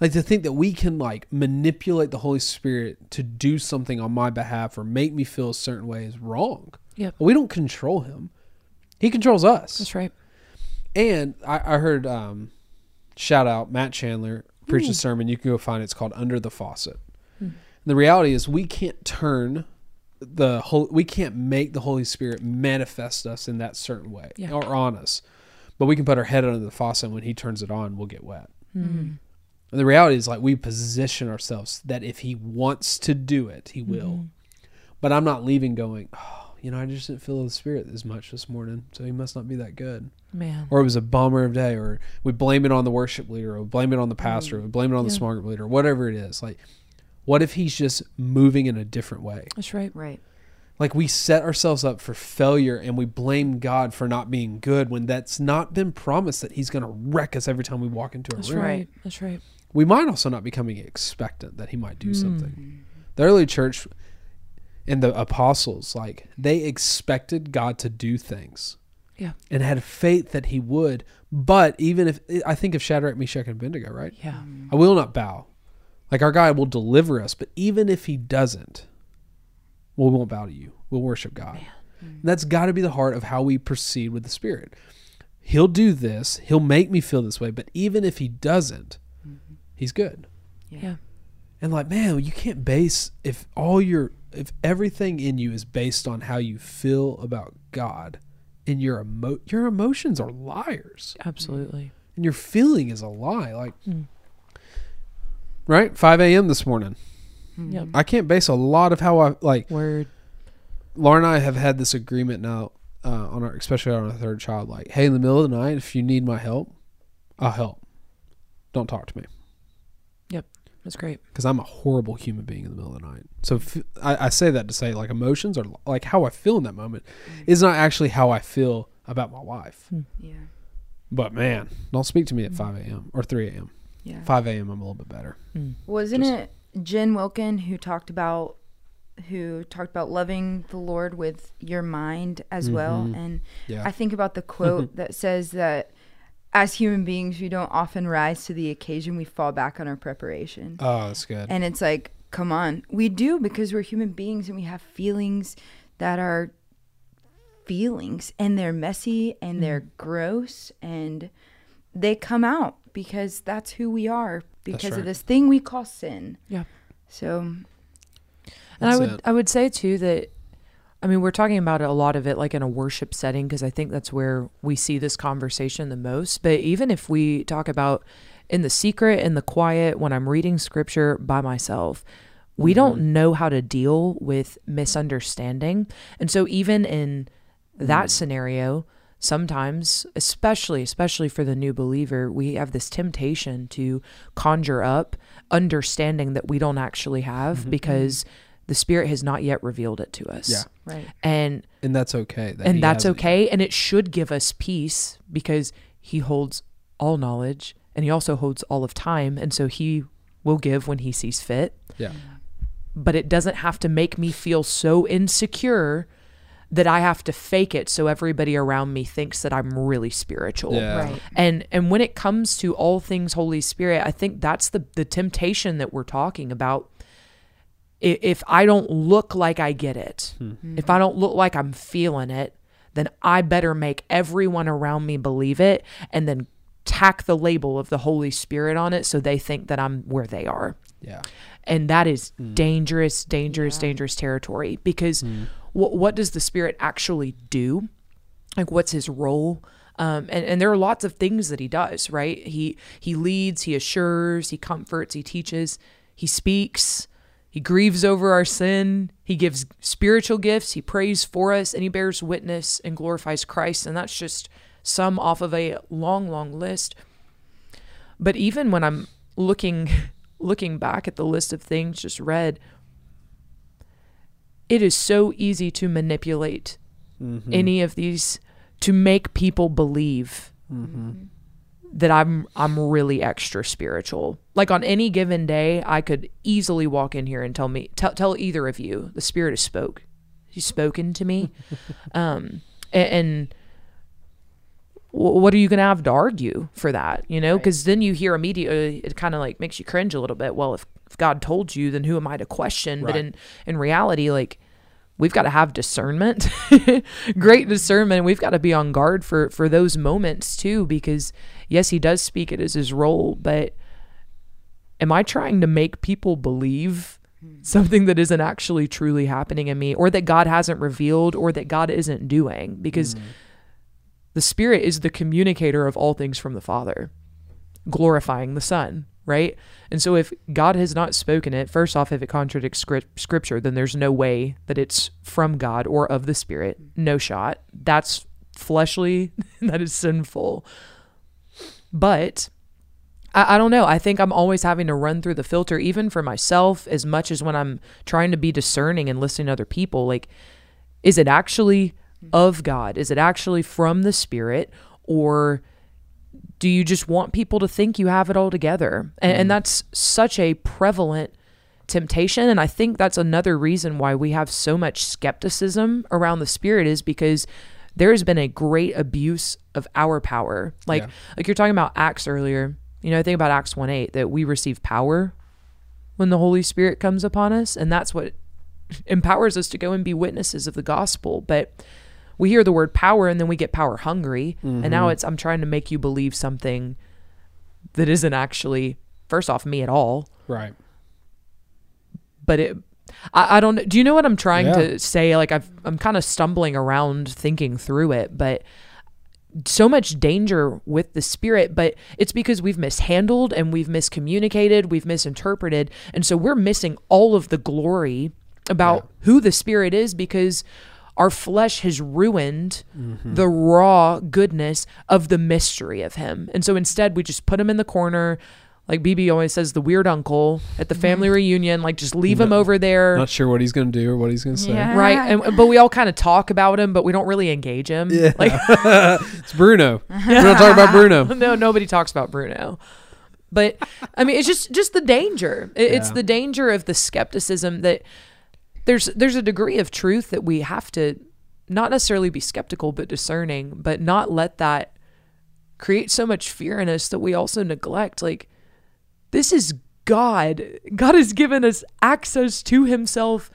A: Like to think that we can like manipulate the Holy Spirit to do something on my behalf or make me feel a certain way is wrong.
B: Yep.
A: We don't control him. He controls us.
B: That's right.
A: And I, I heard um shout out Matt Chandler preach a sermon. You can go find it. It's called Under the Faucet.
B: Hmm.
A: And the reality is we can't turn the whole we can't make the Holy Spirit manifest us in that certain way
B: Yeah.
A: or on us. But we can put our head under the faucet and when he turns it on, we'll get wet.
B: Mm-hmm.
A: And the reality is, like, we position ourselves that if he wants to do it, he will.
B: Mm-hmm.
A: But I'm not leaving going, oh, you know, I just didn't feel the spirit as much this morning, so he must not be that good.
B: Man.
A: Or it was a bummer of day, or we blame it on the worship leader, or blame it on the pastor, or blame it on the small group leader, whatever it is. Like, what if he's just moving in a different way?
B: That's right.
C: Right.
A: Like we set ourselves up for failure and we blame God for not being good when that's not been promised that he's going to wreck us every time we walk into a
B: That's
A: room.
B: right. That's right.
A: We might also not be becoming expectant that he might do
B: Mm.
A: something. The early church and the apostles, like they expected God to do things.
B: Yeah.
A: And had faith that he would. But even if I think of Shadrach, Meshach, and Abednego, right?
B: Yeah.
A: I will not bow. Like our God will deliver us, but even if he doesn't, well, we won't bow to you. We'll worship God. Mm. And that's got to be the heart of how we proceed with the Spirit. He'll do this, he'll make me feel this way, but even if he doesn't, mm-hmm. he's good.
B: Yeah.
A: And like, man, you can't base if all your if everything in you is based on how you feel about God and your emo- your emotions are liars
B: Absolutely.
A: and your feeling is a lie. Like,
B: Mm.
A: right? 5 a.m. this morning.
B: Yep.
A: I can't base a lot of how I like.
B: Word.
A: Laura and I have had this agreement now, uh, on our especially on our third child. Like, hey, in the middle of the night, if you need my help, I'll help. Don't talk to me
B: That's great.
A: because I'm a horrible human being in the middle of the night. So f- I, I say that to say like emotions are like how I feel in that moment is not actually how I feel about my wife.
C: Yeah.
A: But man, don't speak to me at 5 a.m. or 3 a.m.
C: Yeah.
A: 5 a.m. I'm a little bit better.
B: Mm.
C: Wasn't
A: Just-
C: it Jen Wilkin who talked about who talked about loving the Lord with your mind as well?
A: Mhm.
C: And
A: Yeah.
C: I think about the quote that says that as human beings, we don't often rise to the occasion. We fall back on our preparation.
A: oh, that's good.
C: And it's like, come on. We do because we're human beings and we have feelings that are feelings and they're messy and they're mm. gross and they come out because that's who we are because
A: right.
C: of this thing we call sin.
B: Yeah.
C: So,
B: And I would
A: it.
B: I would say too that I mean we're talking about a lot of it like in a worship setting because I think that's where we see this conversation the most. But even if we talk about in the secret, in the quiet, when I'm reading scripture by myself, we mm-hmm. don't know how to deal with misunderstanding. And so even in that mm. scenario, sometimes, especially especially for the new believer, we have this temptation to conjure up understanding that we don't actually have mm-hmm. because mm-hmm. The spirit has not yet revealed it to us.
A: Yeah.
C: right.
B: And
A: and that's okay. that
B: and that's
A: hasn't.
B: okay and it should give us peace because he holds all knowledge and he also holds all of time and so he will give when he sees fit
A: Yeah.
B: but it doesn't have to make me feel so insecure that I have to fake it so everybody around me thinks that I'm really spiritual.
A: Yeah.
C: Right.
B: And and when it comes to all things Holy Spirit, I think that's the the temptation that we're talking about. I- If I don't look like I get it, hmm. if I don't look like I'm feeling it, then I better make everyone around me believe it and then tack the label of the Holy Spirit on it so they think that I'm where they are.
A: Yeah.
B: and that is hmm. dangerous dangerous dangerous territory because hmm. what what does the spirit actually do? Like what's his role? Um, and, and there are lots of things that he does right? He he leads he assures he comforts he teaches he speaks he grieves over our sin. He gives spiritual gifts. He prays for us and he bears witness and glorifies christ. And that's just some off of a long long list. But even when i'm looking looking back at the list of things just read it is so easy to manipulate
A: Mm-hmm.
B: any of these to make people believe.
A: Mm-hmm.
B: That I'm I'm really extra spiritual. Like on any given day, I could easily walk in here and tell me tell tell either of you the spirit has spoke. He's spoken to me. um and, and what are you going to have to argue for that, you know?
C: Right.
B: Cuz then you hear immediately it kind of like makes you cringe a little bit. Well, if, if God told you, then who am I to question? But in in reality like we've got to have discernment. Great discernment and we've got to be on guard for for those moments too because yes he does speak it as his role but am i trying to make people believe hmm. something that isn't actually truly happening in me or that god hasn't revealed or that god isn't doing? Because hmm. the spirit is the communicator of all things from the father glorifying the son right? And so if God has not spoken it, first off, if it contradicts script, scripture, then there's no way that it's from God or of the Spirit. No shot. That's fleshly, that is sinful. But I, I don't know. I think I'm always having to run through the filter, even for myself, as much as when I'm trying to be discerning and listening to other people. Like, is it actually of God? Is it actually from the Spirit? Or do you just want people to think you have it all together? And, and that's such a prevalent temptation. And I think that's another reason why we have so much skepticism around the Spirit is because there has been a great abuse of our power. Like,
A: Yeah.
B: like you're talking about Acts earlier. You know, i think about Acts 1 8, that we receive power when the Holy Spirit comes upon us. And that's what empowers us to go and be witnesses of the gospel. But we hear the word power and then we get power hungry. And now mm-hmm. it's, I'm trying to make you believe something that isn't actually, first off, me at all.
A: Right.
B: But it, I, I don't, do you know what I'm trying
A: Yeah.
B: to say? Like, I've, I'm kind of stumbling around thinking through it, but so much danger with the spirit, but it's because we've mishandled and we've miscommunicated, we've misinterpreted. And so we're missing all of the glory about who the spirit is because our flesh has ruined mm-hmm. the raw goodness of the mystery of him. And so instead, we just put him in the corner. Like BB always says, the weird uncle at the family reunion, like just leave him over there.
A: Not sure what he's going to do or what he's going to say.
C: Yeah.
B: Right. And, but we all kind of talk about him, but we don't really engage him.
A: Yeah.
B: Like,
A: It's Bruno. We don't talk about Bruno.
B: no, nobody talks about Bruno. But I mean, it's just just the danger. It- It's
A: Yeah.
B: the danger of the skepticism that there's there's a degree of truth that we have to not necessarily be skeptical, but discerning, but not let that create so much fear in us that we also neglect. Like this is God. God has given us access to Himself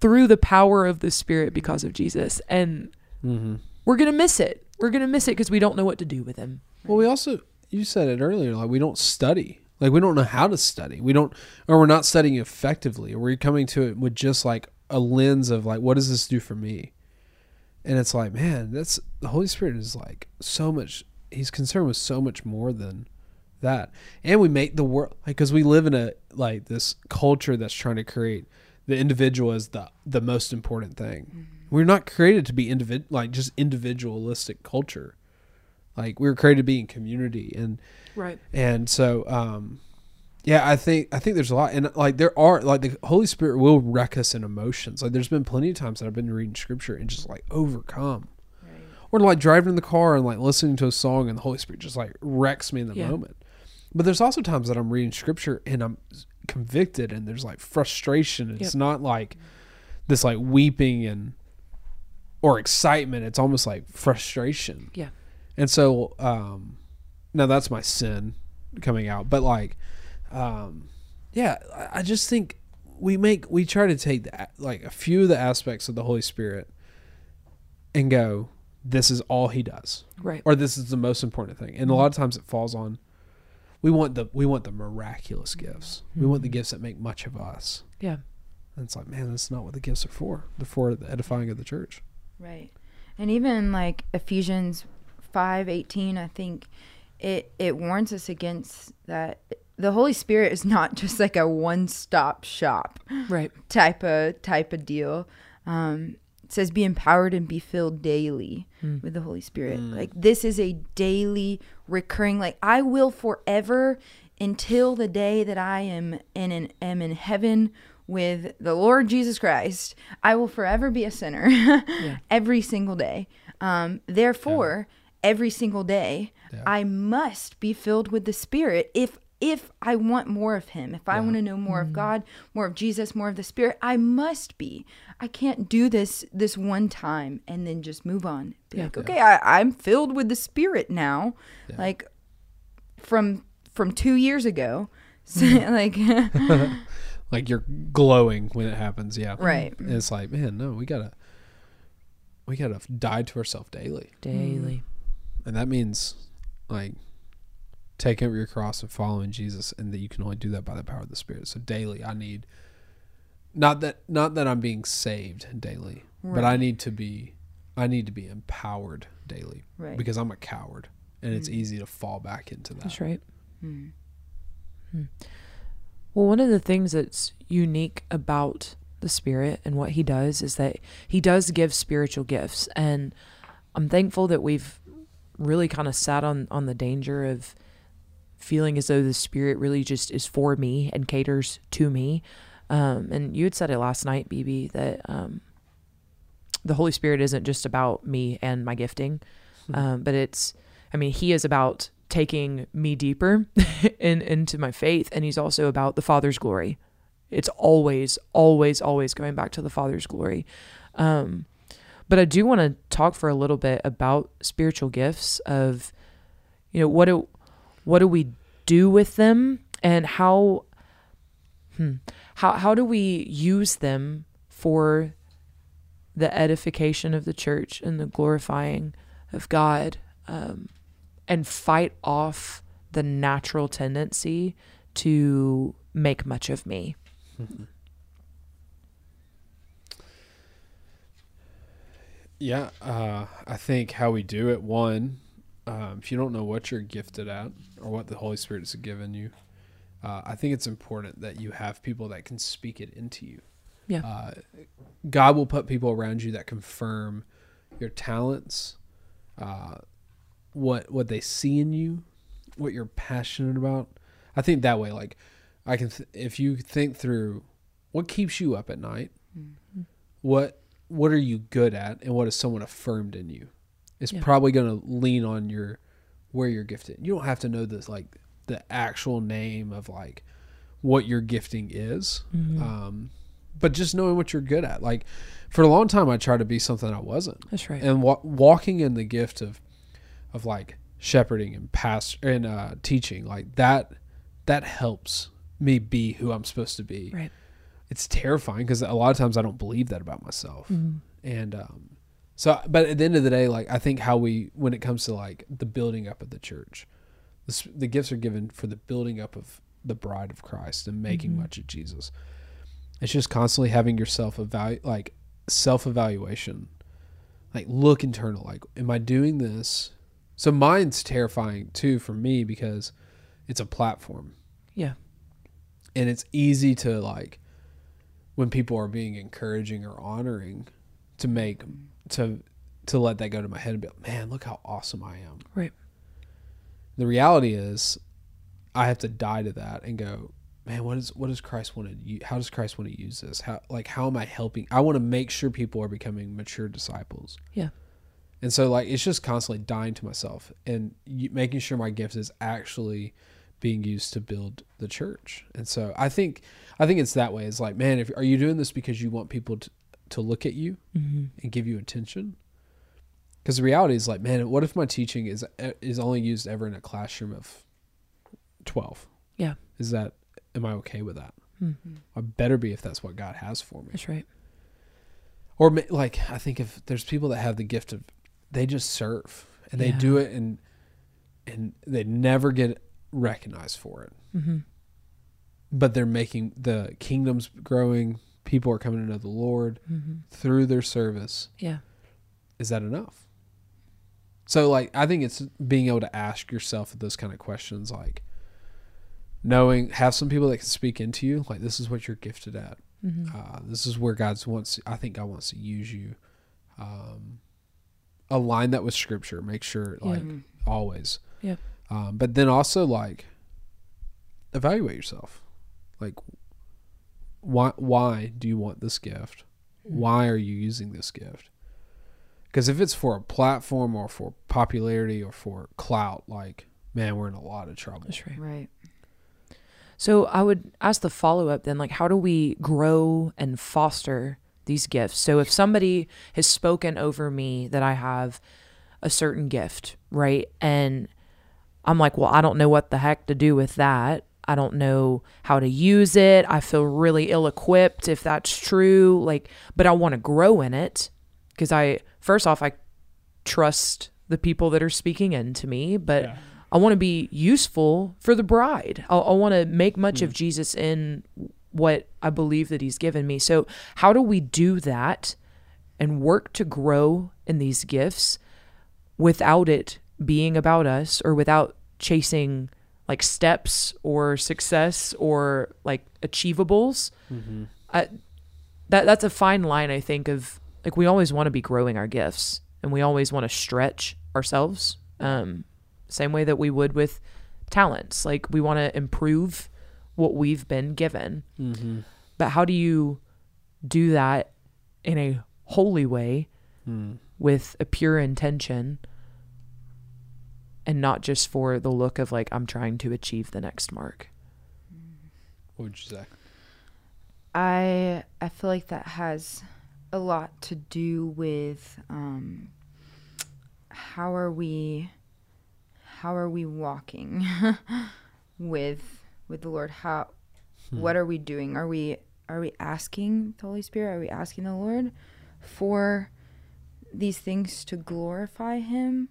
B: through the power of the Spirit because of Jesus, and
A: hmm
B: we're gonna miss it. We're gonna miss it because we don't know what to do with Him.
A: Well, we also you said it earlier, like we don't study. Like we don't know how to study. We don't, or we're not studying effectively. Or we're coming to it with just like a lens of like, what does this do for me? And it's like, man, that's the Holy Spirit is like so much. He's concerned with so much more than that. And we make the world like because we live in a like this culture that's trying to create the individual as the the most important thing. We're not created to be individ like just individualistic culture. Like we were created to be in community and
B: Right.
A: and so um yeah i think i think there's a lot and like there are like the holy spirit will wreck us in emotions like there's been plenty of times that i've been reading scripture and just like overcome or like driving in the car and like listening to a song and the holy spirit just like wrecks me in the
B: Yeah.
A: moment but there's also times that i'm reading scripture and i'm convicted and there's like frustration it's
B: Yep.
A: not like this like weeping and or excitement it's almost like frustration
B: Yeah.
A: and so, um, now that's my sin coming out. But like, um, yeah, I- just think we make we try to take the, like a few of the aspects of the Holy Spirit and go, this is all He does,
B: Right.
A: or this is the most important thing. And a lot of times it falls on we want the we want the miraculous gifts. We want the gifts that make much of us.
B: Yeah.
A: And it's like, man, that's not what the gifts are for. They're for the edifying of the church.
C: Right. And even like Ephesians 5:18, I think it it warns us against that the Holy Spirit is not just like a one-stop shop
B: Right.
C: type of type of deal. Um, it says be empowered and be filled daily with the Holy Spirit. Like this is a daily recurring like I will forever until the day that I am in an, am in heaven with the Lord Jesus Christ. I will forever be a sinner every single day. Um, therefore, every single day
A: Yeah.
C: I must be filled with the Spirit if if I want more of him, if I want to know more of mm-hmm. God, more of Jesus, more of the Spirit, I must be. I can't do this this one time and then just move on. Be
B: Yeah.
C: like, okay, I, I'm filled with the Spirit now, like from from two years ago. So, mm-hmm. like,
A: Like you're glowing when it happens. Yeah.
C: right.
A: And it's like, man, no, we gotta, we gotta die to ourselves daily,
B: Daily. Mm.
A: and that means like taking up your cross and following Jesus, and that you can only do that by the power of the Spirit. So daily, I need not that not that I'm being saved daily, but I need to be, I need to be empowered daily
C: Right.
A: because I'm a coward, and it's easy to fall back into that.
B: That's right.
C: Mm.
B: Well, one of the things that's unique about the Spirit and what He does is that He does give spiritual gifts. And I'm thankful that we've really kind of sat on, on the danger of feeling as though the Spirit really just is for me and caters to me. Um, and you had said it last night, BB, that um, the Holy Spirit isn't just about me and my gifting, um, but it's, I mean, He is about taking me deeper in, into my faith, and He's also about the Father's glory. It's always, always, always going back to the Father's glory. Um, but I do want to talk for a little bit about spiritual gifts of, you know, what do what do we do with them and how hmm, how how do we use them for the edification of the church and the glorifying of God um, and fight off the natural tendency to make much of me.
A: Yeah, uh, I think how we do it. One, um, if you don't know what you're gifted at or what the Holy Spirit has given you, uh, I think it's important that you have people that can speak it into you.
B: Yeah.
A: Uh, God will put people around you that confirm your talents, uh, what what they see in you, what you're passionate about. I think that way, like I can, th- if you think through what keeps you up at night, what what are you good at, and what has someone affirmed in you, is
B: Yeah.
A: probably going to lean on your where you're gifted. You don't have to know this like the actual name of like what your gifting is, um, but just knowing what you're good at. Like for a long time, I tried to be something I wasn't
B: That's right.
A: and wa- walking in the gift of of like shepherding and past and uh, teaching like that that helps me be who I'm supposed to be.
B: Right.
A: It's terrifying because a lot of times I don't believe that about myself, and um, so. But at the end of the day, like I think how we when it comes to like the building up of the church, the, the gifts are given for the building up of the bride of Christ and making mm-hmm. much of Jesus. It's just constantly having yourself evaluate like self evaluation like look internal like am i doing this so mine's terrifying too for me because it's a platform
B: Yeah.
A: and it's easy to like when people are being encouraging or honoring to make to to let that go to my head and be like man look how awesome i am.
B: Right.
A: the reality is i have to die to that and go man what is what does christ want to use how does christ want to use this? How like how am i helping? I want to make sure people are becoming mature disciples.
B: Yeah.
A: and so like it's just constantly dying to myself and making sure my gift is actually being used to build the church. And so i think i think it's that way. It's like man if are you doing this because you want people to, to look at you
B: Mm-hmm.
A: and give you attention because the reality is like man what if my teaching is is only used ever in a classroom of 12
B: Yeah.
A: is that am i okay with that
B: Mm-hmm.
A: i better be if that's what god has for me
B: That's right.
A: or like i think if there's people that have the gift of they just serve and they do it and and they never get recognized for it
B: Mm-hmm.
A: but they're making the kingdoms growing people are coming to know the lord
B: Mm-hmm.
A: through their service
B: Yeah.
A: is that enough so like i think it's being able to ask yourself those kind of questions like knowing have some people that can speak into you like this is what you're gifted at
B: Mm-hmm.
A: uh, this is where god's wants i think god wants to use you um, align that with scripture make sure
B: Yeah.
A: like always
B: Yeah.
A: um, but then also like evaluate yourself like why why do you want this gift hmm. why are you using this gift because if it's for a platform or for popularity or for clout like man we're in a lot of trouble
B: That's right.
C: Right.
B: So I would ask the follow up then, like, how do we grow and foster these gifts? So if somebody has spoken over me that I have a certain gift, right? And I'm like, well, I don't know what the heck to do with that. I don't know how to use it. I feel really ill equipped if that's true. Like, but I want to grow in it because I, first off, I trust the people that are speaking into me, but I want to be useful for the bride. I, I want to make much of mm. Jesus in what I believe that he's given me. So, how do we do that and work to grow in these gifts without it being about us or without chasing like steps or success or like achievables.
A: Mm-hmm.
B: I, that that's a fine line I think of like we always want to be growing our gifts and we always want to stretch ourselves um same way that we would with talents like we want to improve what we've been given
A: Mm-hmm.
B: but how do you do that in a holy way
A: Mm.
B: with a pure intention and not just for the look of like I'm trying to achieve the next mark
A: What would you say?
C: I I feel like that has a lot to do with um, how are we how are we walking with with the Lord? How what are we doing? Are we are we asking the Holy Spirit? Are we asking the Lord for these things to glorify Him,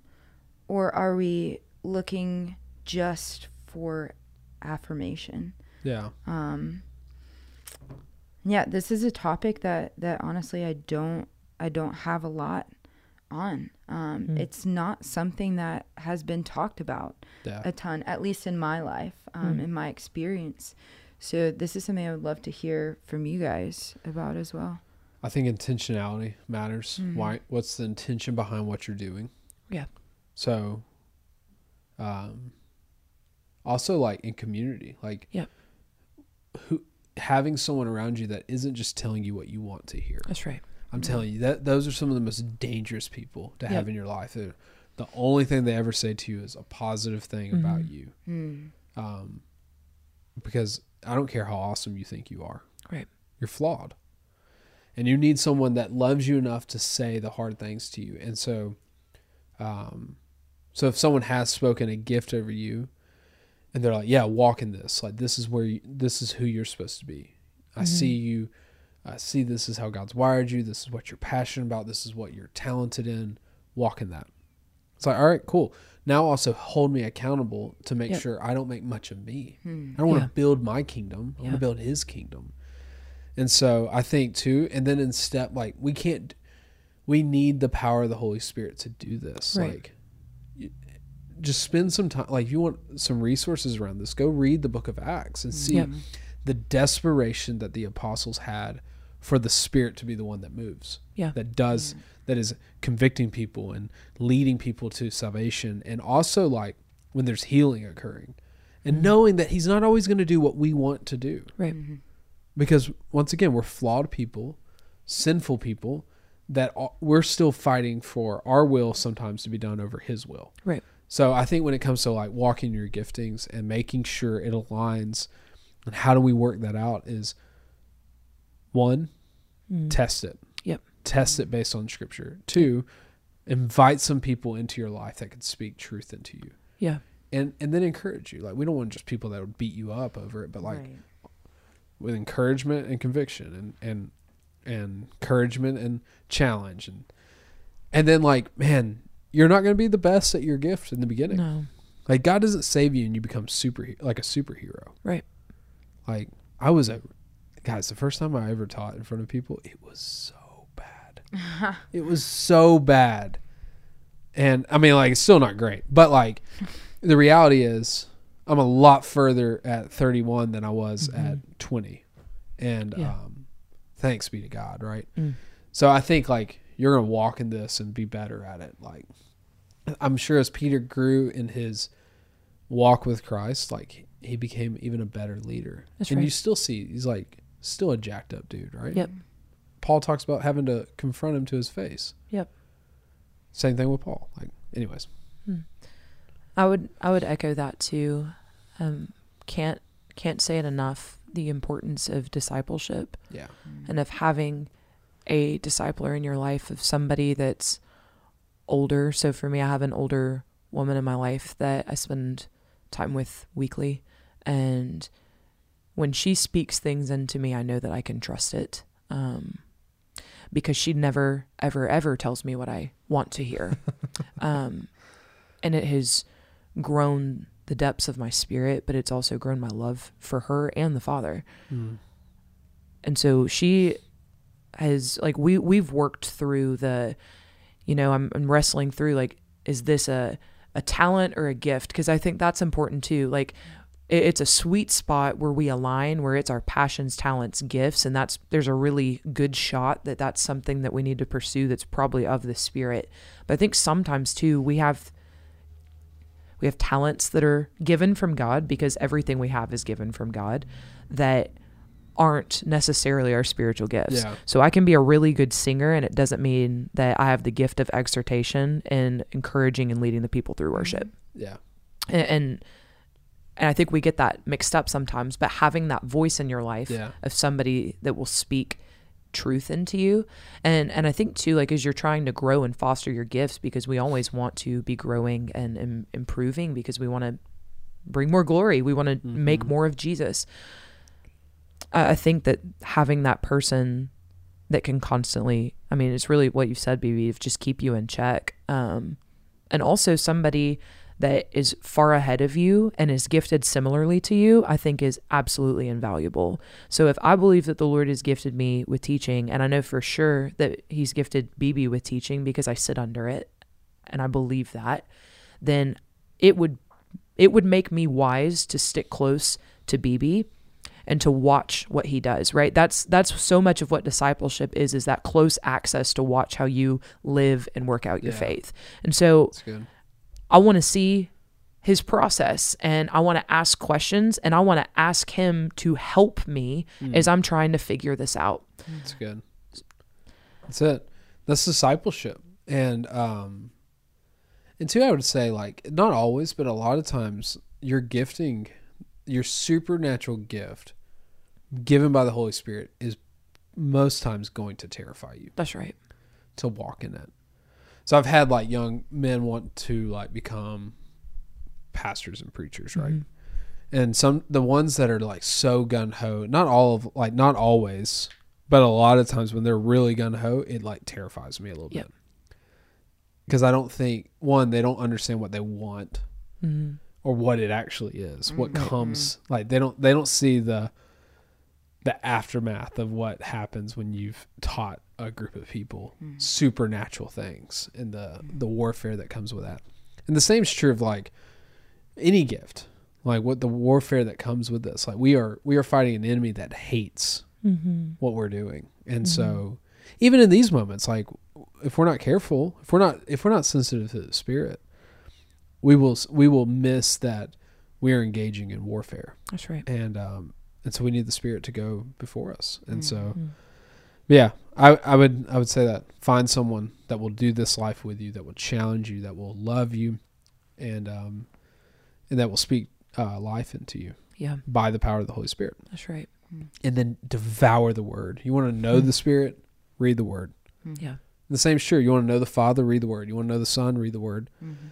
C: or are we looking just for affirmation?
A: Yeah.
C: um yeah this is a topic that that honestly i don't i don't have a lot on um
B: Mm.
C: it's not something that has been talked about
A: Yeah.
C: a ton at least in my life um
B: Mm.
C: in my experience so this is something i would love to hear from you guys about as well
A: I think intentionality matters.
C: Mhm.
A: Why? What's the intention behind what you're doing?
B: Yeah.
A: So, um, also like in community, like
B: Yep.
A: who having someone around you that isn't just telling you what you want to hear.
B: that's right
A: I'm telling you that those are some of the most dangerous people to have in your life. They're, the only thing they ever say to you is a positive thing about
B: Mhm.
A: you.
C: Hmm.
A: Um, because I don't care how awesome you think you are.
B: Right.
A: You're flawed. And you need someone that loves you enough to say the hard things to you. And so um so if someone has spoken a gift over you and they're like, "Yeah, walk in this. Like this is where you, this is who you're supposed to be. I
B: Mhm.
A: see you. I see this is how God's wired you. This is what you're passionate about. This is what you're talented in. Walk in that." It's like, "All right, cool. Now also hold me accountable to make
B: Yep.
A: sure I don't make much of me.
C: Hmm.
A: I don't want
B: Yeah.
A: to build my kingdom. I want to build his kingdom. And so I think too, and then in step like we can't we need the power of the Holy Spirit to do this.
B: Right.
A: Like just spend some time like if you want some resources around this, go read the book of Acts and see
B: Yep.
A: the desperation that the apostles had for the spirit to be the one that moves.
B: Yeah.
A: That does that is convicting people and leading people to salvation and also like when there's healing occurring and
B: Mhm.
A: knowing that he's not always going to do what we want to do
B: right
C: Mhm.
A: because once again we're flawed people sinful people that we're still fighting for our will sometimes to be done over his will
B: Right.
A: so i think when it comes to like walking your giftings and making sure it aligns and how do we work that out is one
B: Mm.
A: test it
B: Yep.
A: test it based on scripture two invite some people into your life that can speak truth into you
B: yeah
A: and and then encourage you like we don't want just people that would beat you up over it but like
C: Right.
A: with encouragement and conviction and and and encouragement and challenge. And and then like man you're not going to be the best at your gift in the beginning.
B: No.
A: Like god doesn't save you and you become super like a superhero.
B: Right.
A: like i was a guys the first time i ever taught in front of people it was so bad. It was so bad. And i mean like it's still not great but like the reality is i'm a lot further at 31 than i was
B: Mhm.
A: at 20 and
B: Yeah.
A: um thanks be to god right
B: Mm.
A: so i think like you're gonna walk in this and be better at it like i'm sure as peter grew in his walk with christ like he became even a better leader
B: That's
A: and you still see he's like still a jacked up dude right
B: Yep.
A: Paul talks about having to confront him to his face.
B: Yep.
A: Same thing with Paul. Like, anyways,
B: I would I would echo that too. Um, can't can't say it enough. The importance of discipleship
A: yeah,
B: and of having a discipler in your life of somebody that's older. So for me, I have an older woman in my life that I spend time with weekly, and when she speaks things into me, I know that I can trust it. Um, because she never, ever, ever tells me what I want to hear. um, and it has grown the depths of my spirit, but it's also grown my love for her and the Father. Mm. And so she has like we we've worked through the you know, I'm I'm wrestling through like is this a a talent or a gift because I think that's important too. Like it, it's a sweet spot where we align, where it's our passions, talents, gifts, and that's there's a really good shot that that's something that we need to pursue. That's probably of the spirit. But I think sometimes too we have we have talents that are given from God because everything we have is given from God that aren't necessarily our spiritual gifts.
A: Yeah.
B: So I can be a really good singer and it doesn't mean that I have the gift of exhortation and encouraging and leading the people through worship. Mm-hmm.
A: Yeah.
B: And and, and I think we get that mixed up sometimes, but having that voice in your life
A: Yeah.
B: of somebody that will speak truth into you. And and i think too like as you're trying to grow and foster your gifts because we always want to be growing and, Im- improving because we want to bring more glory. We want to make more of jesus. I, I think that having that person that can constantly i mean it's really what you said bb of just keep you in check um and also somebody that is far ahead of you and is gifted similarly to you, I think is absolutely invaluable. So if I believe that the Lord has gifted me with teaching, and I know for sure that He's gifted BB with teaching because I sit under it and I believe that, then it would it would make me wise to stick close to BB and to watch what he does right that's that's so much of what discipleship is is that close access to watch how you live and work out your
A: Yeah.
B: faith and so
A: That's good.
B: I want to see his process and I want to ask questions and I want to ask him to help me as I'm trying to figure this out.
A: That's good. That's it. That's discipleship. And um and two, I would say like not always, but a lot of times your gifting, your supernatural gift given by the Holy Spirit is most times going to terrify you
B: That's right.
A: to walk in it. So I've had like young men want to like become pastors and preachers, right? And some the ones that are like so gun ho, not all of like not always, but a lot of times when they're really gun ho, it like terrifies me a little
B: Yep.
A: bit. Because I don't think one, they don't understand what they want
B: Mhm.
A: or what it actually is, what
C: Mhm.
A: comes like they don't they don't see the the aftermath of what happens when you've taught a group of people supernatural things and the the warfare that comes with that. And the same is true of like any gift. Like what the warfare that comes with this. Like we are we are fighting an enemy that hates
B: Mm-hmm.
A: what we're doing. And so even in these moments like if we're not careful, if we're not if we're not sensitive to the spirit, we will we will miss that we are engaging in warfare.
B: That's right.
A: And um and so we need the spirit to go before us. And so
B: Mhm.
A: yeah, I I would I would say that find someone that will do this life with you, that will challenge you, that will love you, and um, and that will speak uh, life into you
B: Yeah,
A: by the power of the Holy Spirit,
B: that's right.
A: and then devour the Word. You want to know the Spirit, read the Word.
B: Yeah.
A: The same is true. You want to know the Father, read the Word. You want to know the Son, read the Word,
C: Mm-hmm.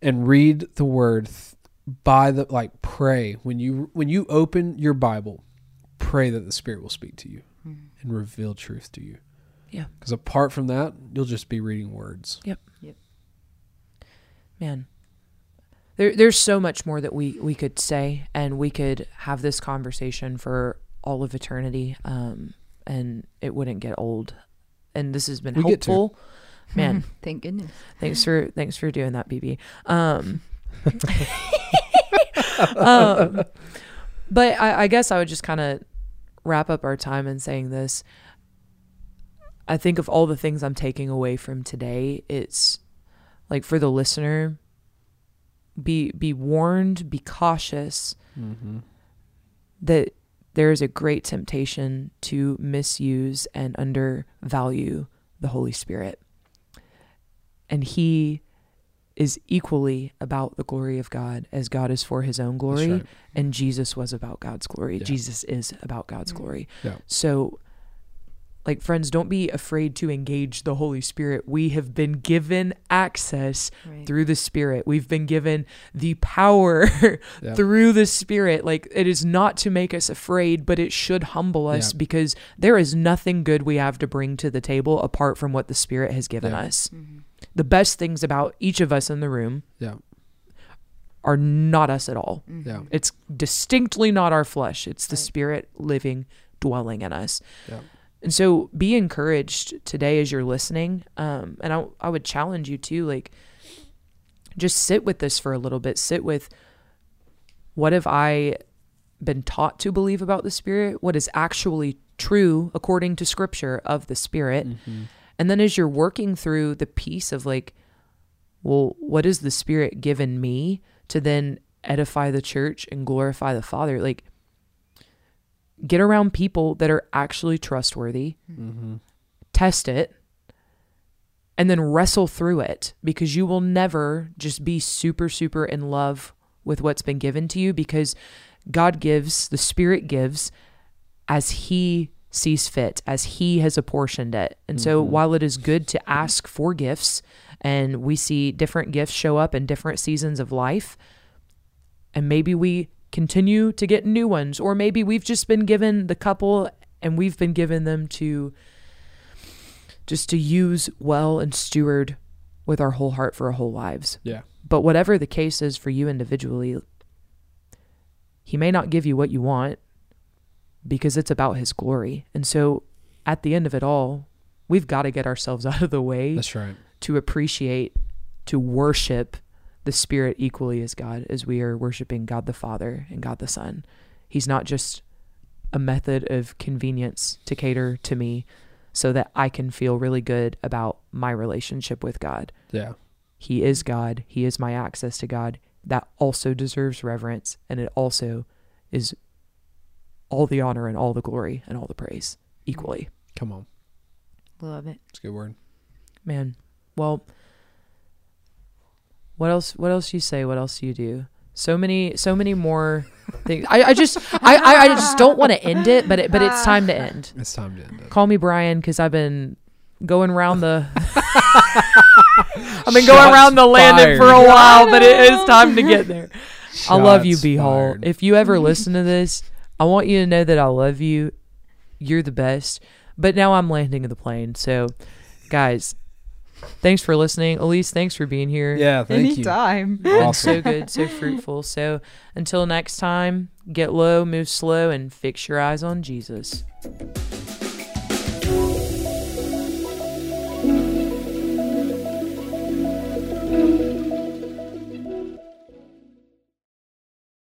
A: and read the Word th- by the like pray when you when you open your Bible, pray that the Spirit will speak to you and reveal truth to you.
B: Yeah.
A: Because apart from that, you'll just be reading words. Yep. Yep.
B: Man. There, there's so much more that we, we could say, and we could have this conversation for all of eternity, um, and it wouldn't get old. And this has been
A: We get to.
B: helpful. Man,
C: Thank goodness.
B: thanks for thanks for doing that, BB. Um, um, but I, I guess I would just kind of wrap up our time in saying this. I think of all the things I'm taking away from today, it's like for the listener, be be warned, be cautious
A: Mm-hmm.
B: that there is a great temptation to misuse and undervalue the Holy Spirit. And He is equally about the glory of God as God is for His own glory,
A: right.
B: and Jesus was about God's glory.
A: Yeah.
B: Jesus is about God's glory.
A: Yeah.
B: So, like, friends, don't be afraid to engage the Holy Spirit. We have been given access
C: Right.
B: through the Spirit. We've been given the power
A: Yeah.
B: through the Spirit. Like it is not to make us afraid, but it should humble us
A: Yeah.
B: because there is nothing good we have to bring to the table apart from what the Spirit has given
A: Yeah.
B: us.
C: Mm-hmm.
B: The best things about each of us in the room
A: Yeah.
B: are not us at all.
A: Yeah.
B: It's distinctly not our flesh. It's the Spirit living, dwelling in us.
A: Yeah.
B: And so be encouraged today as you're listening. Um, and I, I would challenge you too, like, just sit with this for a little bit. Sit with what have I been taught to believe about the Spirit? What is actually true according to Scripture of the Spirit? And then as you're working through the piece of like, well, what has the Spirit given me to then edify the church and glorify the Father? Like, get around people that are actually trustworthy, mm-hmm. test it, and then wrestle through it because you will never just be super, super in love with what's been given to you because God gives, the Spirit gives as He sees fit, as He has apportioned it. And so mm-hmm. while it is good to ask for gifts, and we see different gifts show up in different seasons of life, and maybe we continue to get new ones, or maybe we've just been given the couple and we've been given them to just to use well and steward with our whole heart for our whole lives.
A: Yeah.
B: But whatever the case is for you individually, he may not give you what you want because it's about his glory. And so at the end of it all, we've got to get ourselves out of the way
A: That's right.
B: to appreciate, to worship the Spirit equally as God, as we are worshiping God the Father and God the Son. He's not just a method of convenience to cater to me so that I can feel really good about my relationship with God.
A: Yeah.
B: He is God. He is my access to God. That also deserves reverence. And it also is all the honor and all the glory and all the praise equally.
A: Come on.
C: Love it.
A: It's a good word.
B: Man. Well, what else what else you say? What else you do? So many so many more things. I, I just I, I, I just don't want to end it, but it, but it's time to end.
A: It's time to end it.
B: Call me Brian because I've been going around the I've been going around the landing for a while, but it is time to get there. I love you,
A: Shots
B: B Hall. If you ever listen to this, I want you to know that I love you. You're the best. But now I'm landing in the plane. So, guys, thanks for listening. Elise, thanks for being here.
A: Yeah, thank
C: Anytime.
A: you.
B: Been
A: Awesome.
B: so good, so fruitful. So, until next time, get low, move slow, and fix your eyes on Jesus.